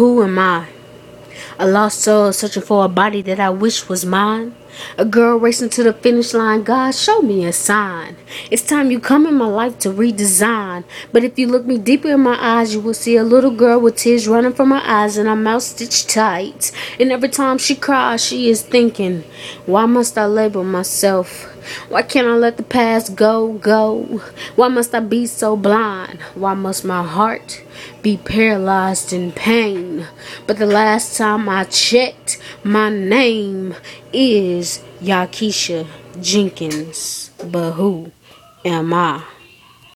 Who am I? A lost soul searching for a body that I wish was mine. A girl racing to the finish line. God, show me a sign. It's time you come in my life to redesign. But if you look me deeper in my eyes, you will see a little girl with tears running from her eyes and her mouth stitched tight. And every time she cries, she is thinking, Why must I label myself? Why can't I let the past go, go? Why must I be so blind? Why must my heart be paralyzed in pain? But the last time I checked, my name is Yakisha Jenkins. But who am I?